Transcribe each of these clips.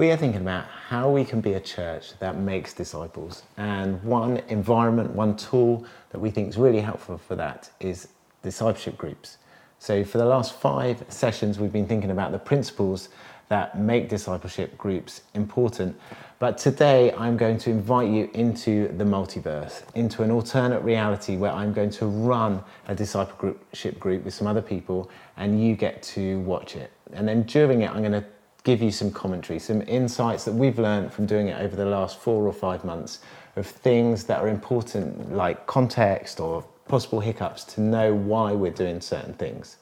we are thinking about how we can be a church that makes disciples. And one environment, one tool that we think is really helpful for that is discipleship groups. So, for the last five sessions, we've been thinking about the principles that make discipleship groups important. But today, I'm going to invite you into the multiverse, into an alternate reality where I'm going to run a discipleship group with some other people, and you get to watch it. And then during it, I'm going to give you some commentary, some insights that we've learned from doing it over the last four or five months of things that are important, like context or possible hiccups, to know why we're doing certain things.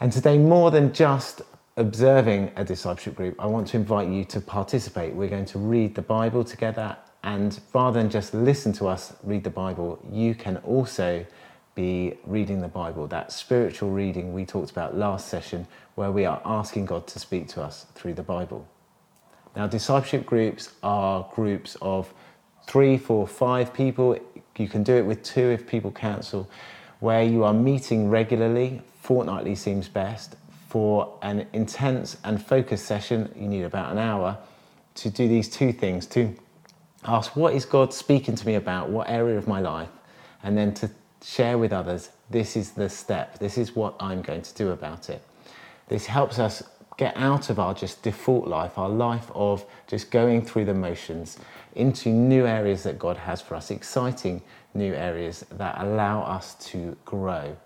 And today, more than just observing a discipleship group, I want to invite you to participate. We're going to read the Bible together, and rather than just listen to us read the Bible, you can also be reading the Bible, that spiritual reading we talked about last session, where we are asking God to speak to us through the Bible. Now, discipleship groups are groups of three, four, five people. You can do it with two if people cancel, where you are meeting regularly, fortnightly seems best. For an intense and focused session, you need about an hour to do these two things to ask, What is God speaking to me about? What area of my life? And then to share with others this is the step, this is what I'm going to do about it. This helps us get out of our just default life, our life of just going through the motions, into new areas that God has for us, exciting new areas that allow us to grow.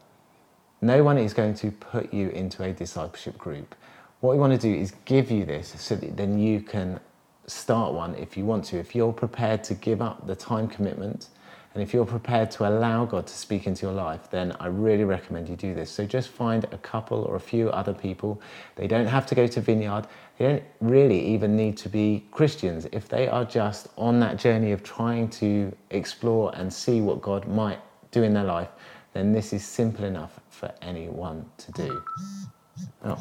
No one is going to put you into a discipleship group. What we want to do is give you this so that then you can start one if you want to. If you're prepared to give up the time commitment, and if you're prepared to allow God to speak into your life, then I really recommend you do this. So just find a couple or a few other people. They don't have to go to Vineyard. They don't really even need to be Christians. If they are just on that journey of trying to explore and see what God might do in their life, then this is simple enough for anyone to do. Oh.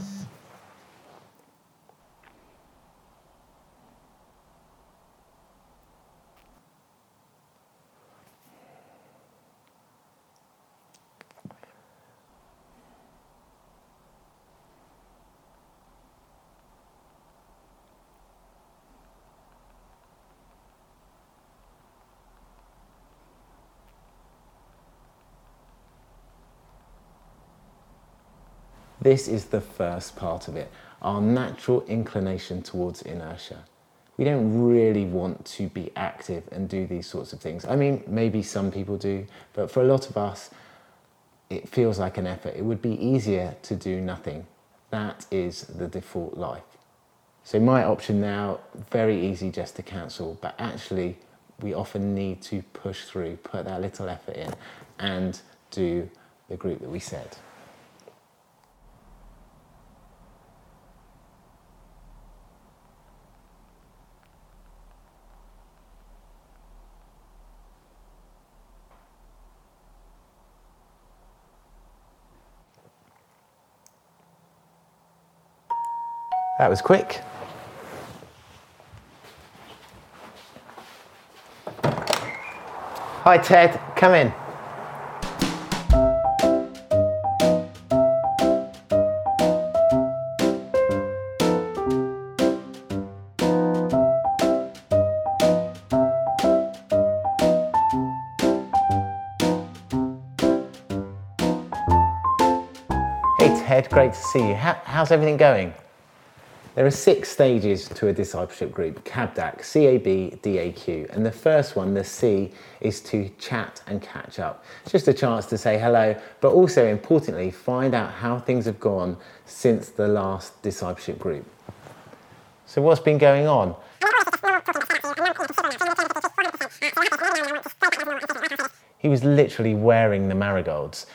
This is the first part of it, our natural inclination towards inertia. We don't really want to be active and do these sorts of things. I mean, maybe some people do, but for a lot of us, it feels like an effort. It would be easier to do nothing. That is the default life. So, my option now, very easy just to cancel, but actually, we often need to push through, put that little effort in, and do the group that we said. That was quick. Hi, Ted. Come in. Hey, Ted. Great to see you. How, how's everything going? There are six stages to a discipleship group, CABDAQ, C-A-B-D-A-Q. And the first one, the C, is to chat and catch up. It's just a chance to say hello, but also importantly, find out how things have gone since the last discipleship group. So what's been going on? He was literally wearing the marigolds.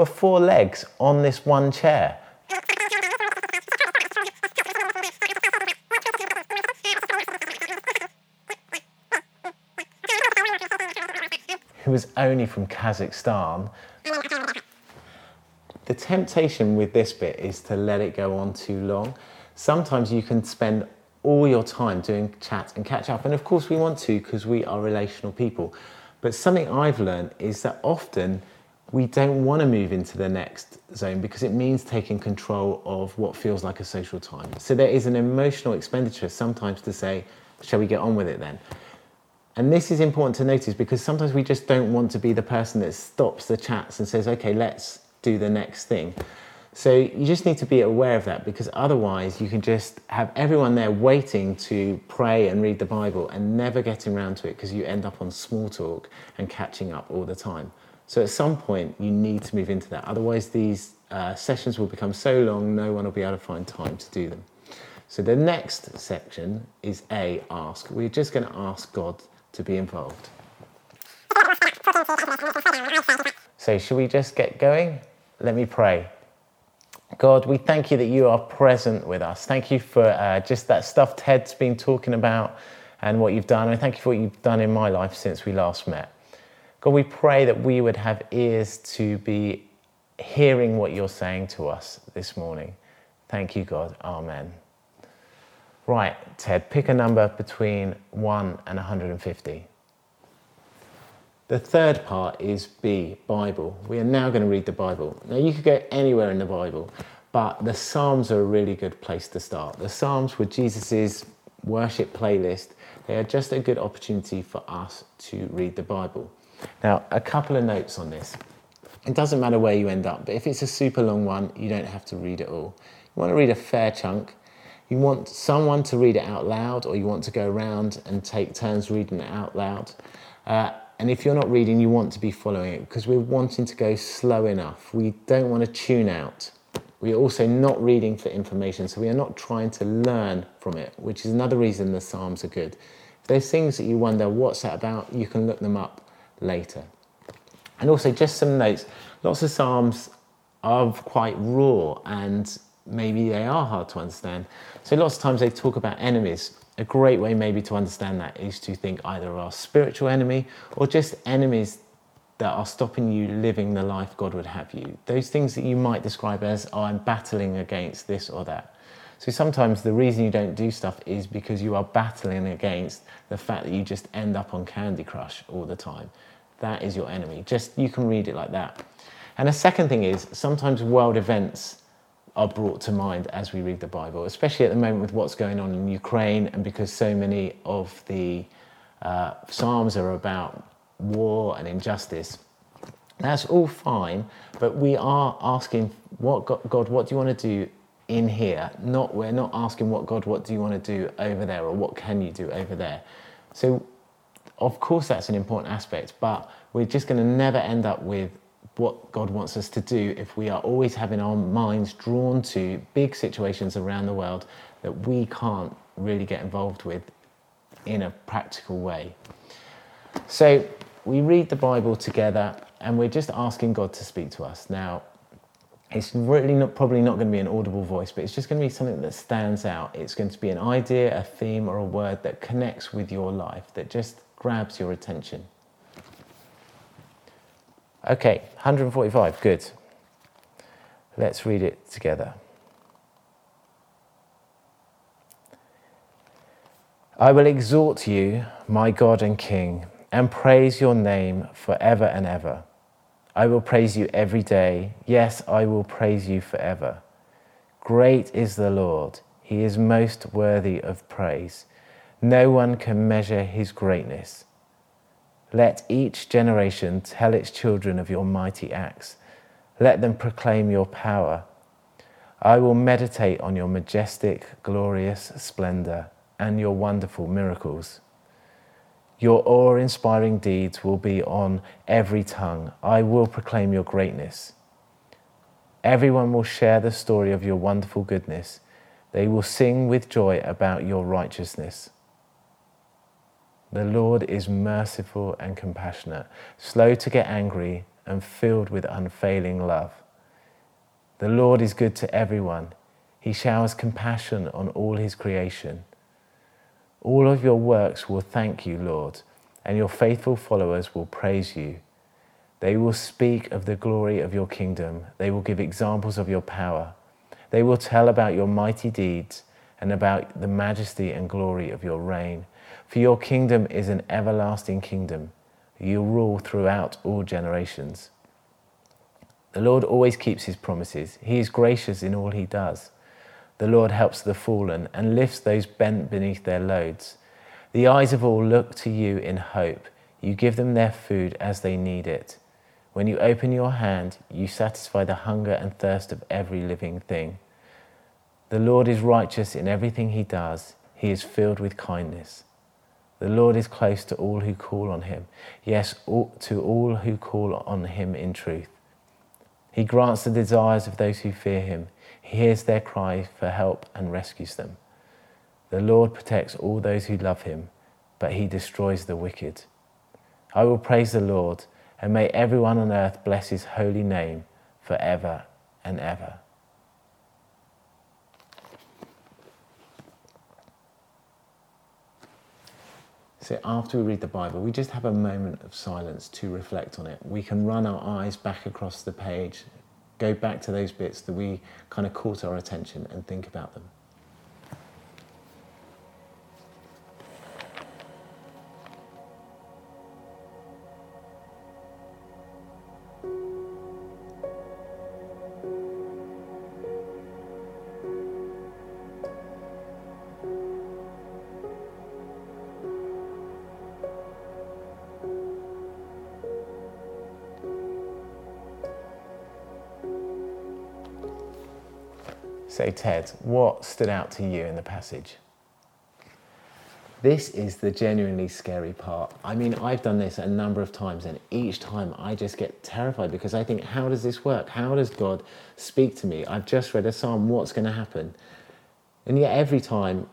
Were four legs on this one chair. Who was only from Kazakhstan. The temptation with this bit is to let it go on too long. Sometimes you can spend all your time doing chat and catch up, and of course, we want to because we are relational people. But something I've learned is that often we don't want to move into the next zone because it means taking control of what feels like a social time. So there is an emotional expenditure sometimes to say, shall we get on with it then? And this is important to notice because sometimes we just don't want to be the person that stops the chats and says, okay, let's do the next thing. So you just need to be aware of that because otherwise you can just have everyone there waiting to pray and read the Bible and never getting around to it because you end up on small talk and catching up all the time. So at some point, you need to move into that. Otherwise, these uh, sessions will become so long, no one will be able to find time to do them. So the next section is A, ask. We're just going to ask God to be involved. So, should we just get going? Let me pray. God, we thank you that you are present with us. Thank you for uh, just that stuff Ted's been talking about and what you've done. And thank you for what you've done in my life since we last met. God, we pray that we would have ears to be hearing what you're saying to us this morning. Thank you, God. Amen. Right, Ted, pick a number between 1 and 150. The third part is B, Bible. We are now going to read the Bible. Now, you could go anywhere in the Bible, but the Psalms are a really good place to start. The Psalms were Jesus' worship playlist. They are just a good opportunity for us to read the Bible. Now, a couple of notes on this. It doesn't matter where you end up, but if it's a super long one, you don't have to read it all. You want to read a fair chunk. You want someone to read it out loud, or you want to go around and take turns reading it out loud. Uh, and if you're not reading, you want to be following it because we're wanting to go slow enough. We don't want to tune out. We are also not reading for information, so we are not trying to learn from it, which is another reason the Psalms are good. There's things that you wonder, what's that about, you can look them up later. And also, just some notes lots of Psalms are quite raw and maybe they are hard to understand. So, lots of times they talk about enemies. A great way, maybe, to understand that is to think either of our spiritual enemy or just enemies that are stopping you living the life God would have you. Those things that you might describe as, oh, I'm battling against this or that. So sometimes the reason you don't do stuff is because you are battling against the fact that you just end up on Candy Crush all the time. That is your enemy. Just you can read it like that. And the second thing is sometimes world events are brought to mind as we read the Bible, especially at the moment with what's going on in Ukraine, and because so many of the uh, Psalms are about war and injustice. That's all fine, but we are asking, what God, God, what do you want to do in here? Not we're not asking what God, what do you want to do over there, or what can you do over there? So of course, that's an important aspect, but we're just going to never end up with what God wants us to do if we are always having our minds drawn to big situations around the world that we can't really get involved with in a practical way. So we read the Bible together and we're just asking God to speak to us. Now, it's really not probably not going to be an audible voice, but it's just going to be something that stands out. It's going to be an idea, a theme, or a word that connects with your life, that just grabs your attention. Okay, 145, good. Let's read it together. I will exhort you, my God and King, and praise your name forever and ever. I will praise you every day. Yes, I will praise you forever. Great is the Lord, he is most worthy of praise. No one can measure his greatness. Let each generation tell its children of your mighty acts. Let them proclaim your power. I will meditate on your majestic, glorious splendor and your wonderful miracles. Your awe inspiring deeds will be on every tongue. I will proclaim your greatness. Everyone will share the story of your wonderful goodness. They will sing with joy about your righteousness. The Lord is merciful and compassionate, slow to get angry, and filled with unfailing love. The Lord is good to everyone. He showers compassion on all his creation. All of your works will thank you, Lord, and your faithful followers will praise you. They will speak of the glory of your kingdom. They will give examples of your power. They will tell about your mighty deeds and about the majesty and glory of your reign. For your kingdom is an everlasting kingdom. You rule throughout all generations. The Lord always keeps his promises. He is gracious in all he does. The Lord helps the fallen and lifts those bent beneath their loads. The eyes of all look to you in hope. You give them their food as they need it. When you open your hand, you satisfy the hunger and thirst of every living thing. The Lord is righteous in everything he does. He is filled with kindness. The Lord is close to all who call on him. Yes, to all who call on him in truth. He grants the desires of those who fear him. He hears their cry for help and rescues them. The Lord protects all those who love him, but he destroys the wicked. I will praise the Lord, and may everyone on earth bless his holy name forever and ever. So, after we read the Bible, we just have a moment of silence to reflect on it. We can run our eyes back across the page, go back to those bits that we kind of caught our attention, and think about them. So, Ted, what stood out to you in the passage? This is the genuinely scary part. I mean, I've done this a number of times, and each time I just get terrified because I think, how does this work? How does God speak to me? I've just read a psalm, what's going to happen? And yet, every time,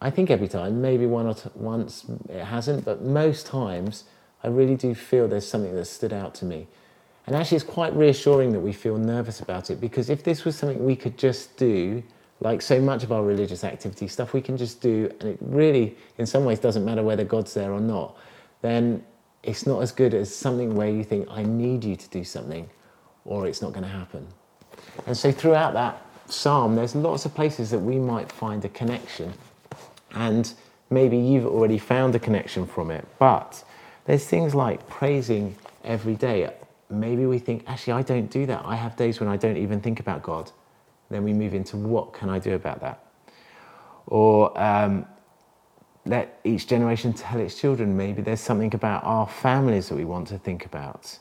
I think every time, maybe one or once it hasn't, but most times, I really do feel there's something that stood out to me. And actually, it's quite reassuring that we feel nervous about it because if this was something we could just do, like so much of our religious activity, stuff we can just do, and it really, in some ways, doesn't matter whether God's there or not, then it's not as good as something where you think, I need you to do something, or it's not going to happen. And so, throughout that psalm, there's lots of places that we might find a connection. And maybe you've already found a connection from it, but there's things like praising every day maybe we think, actually, I don't do that. I have days when I don't even think about God. Then we move into what can I do about that? Or um, let each generation tell its children. Maybe there's something about our families that we want to think about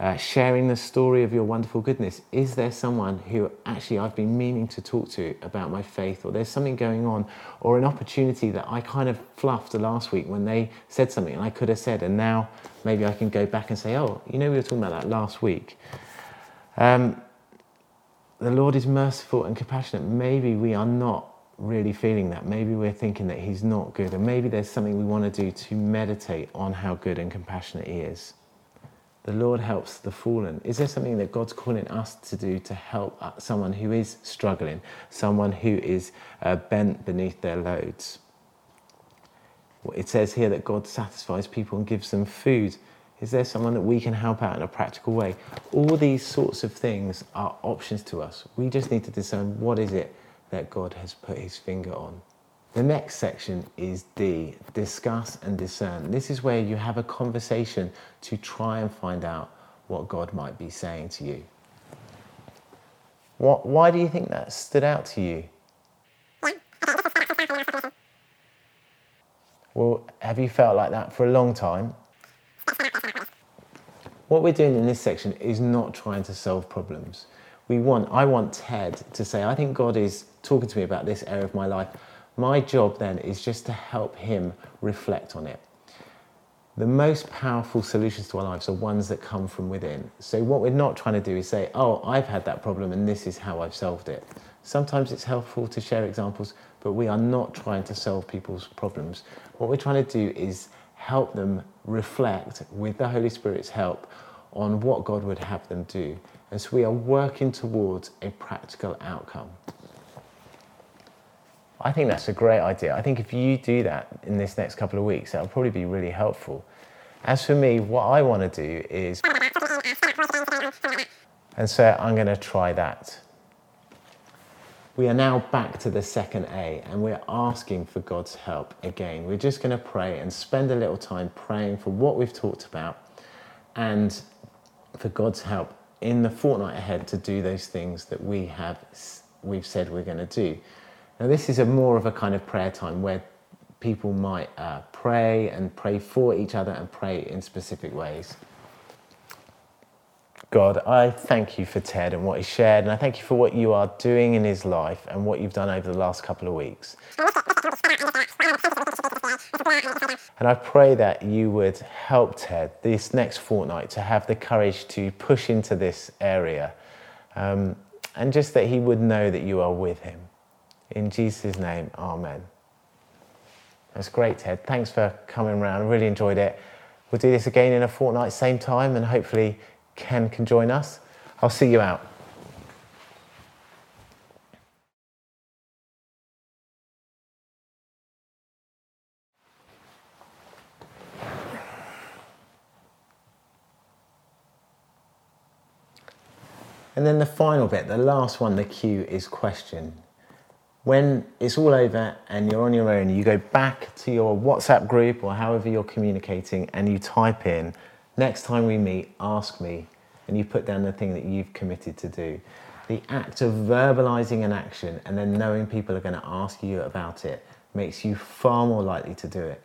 uh, sharing the story of your wonderful goodness. Is there someone who actually I've been meaning to talk to about my faith, or there's something going on, or an opportunity that I kind of fluffed last week when they said something and I could have said, and now maybe I can go back and say, oh, you know, we were talking about that last week. Um, the Lord is merciful and compassionate. Maybe we are not really feeling that. Maybe we're thinking that He's not good, and maybe there's something we want to do to meditate on how good and compassionate He is. The Lord helps the fallen. Is there something that God's calling us to do to help uh, someone who is struggling, someone who is uh, bent beneath their loads? It says here that God satisfies people and gives them food. Is there someone that we can help out in a practical way? All these sorts of things are options to us. We just need to discern what is it that God has put his finger on. The next section is D, discuss and discern. This is where you have a conversation to try and find out what God might be saying to you. What, why do you think that stood out to you? Well, have you felt like that for a long time? What we're doing in this section is not trying to solve problems. We want, I want Ted to say, I think God is talking to me about this area of my life. My job then is just to help him reflect on it. The most powerful solutions to our lives are ones that come from within. So, what we're not trying to do is say, Oh, I've had that problem and this is how I've solved it. Sometimes it's helpful to share examples, but we are not trying to solve people's problems. What we're trying to do is help them reflect with the Holy Spirit's help on what God would have them do. And so we are working towards a practical outcome. I think that's a great idea. I think if you do that in this next couple of weeks, that'll probably be really helpful. As for me, what I want to do is. And so I'm going to try that. We are now back to the second A and we're asking for God's help again. We're just going to pray and spend a little time praying for what we've talked about and for God's help in the fortnight ahead to do those things that we have we've said we're going to do. Now, this is a more of a kind of prayer time where people might uh, pray and pray for each other and pray in specific ways. God, I thank you for Ted and what he shared, and I thank you for what you are doing in his life and what you've done over the last couple of weeks. And I pray that you would help Ted this next fortnight to have the courage to push into this area um, and just that he would know that you are with him. In Jesus' name, Amen. That's great, Ted. Thanks for coming around. I really enjoyed it. We'll do this again in a fortnight, same time, and hopefully Ken can join us. I'll see you out. And then the final bit, the last one, the Q is question. When it's all over and you're on your own, you go back to your WhatsApp group or however you're communicating and you type in, next time we meet, ask me, and you put down the thing that you've committed to do. The act of verbalizing an action and then knowing people are going to ask you about it makes you far more likely to do it.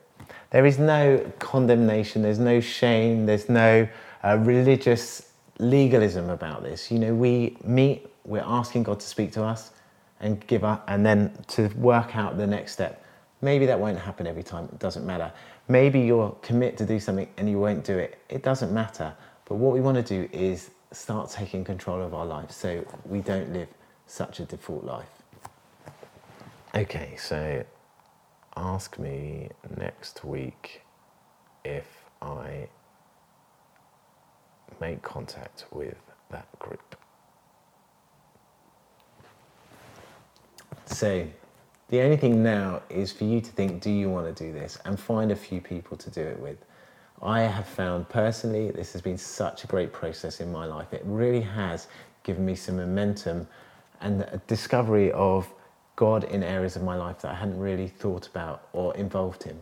There is no condemnation, there's no shame, there's no uh, religious legalism about this. You know, we meet, we're asking God to speak to us and give up, and then to work out the next step. Maybe that won't happen every time, it doesn't matter. Maybe you'll commit to do something and you won't do it, it doesn't matter. But what we want to do is start taking control of our lives so we don't live such a default life. Okay, so ask me next week if I make contact with that group. So, the only thing now is for you to think do you want to do this and find a few people to do it with. I have found personally this has been such a great process in my life. It really has given me some momentum and a discovery of God in areas of my life that I hadn't really thought about or involved in.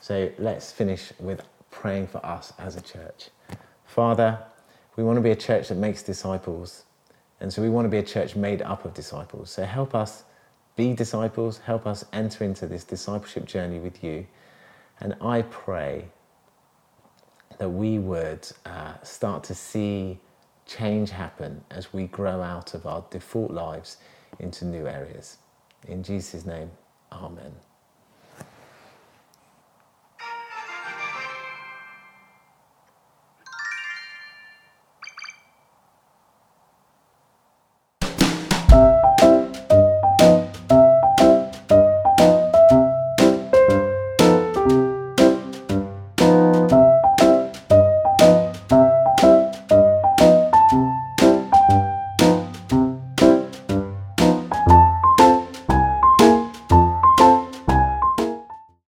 So let's finish with praying for us as a church. Father, we want to be a church that makes disciples. And so we want to be a church made up of disciples. So help us be disciples, help us enter into this discipleship journey with you. And I pray that we would uh, start to see change happen as we grow out of our default lives into new areas. In Jesus' name, Amen.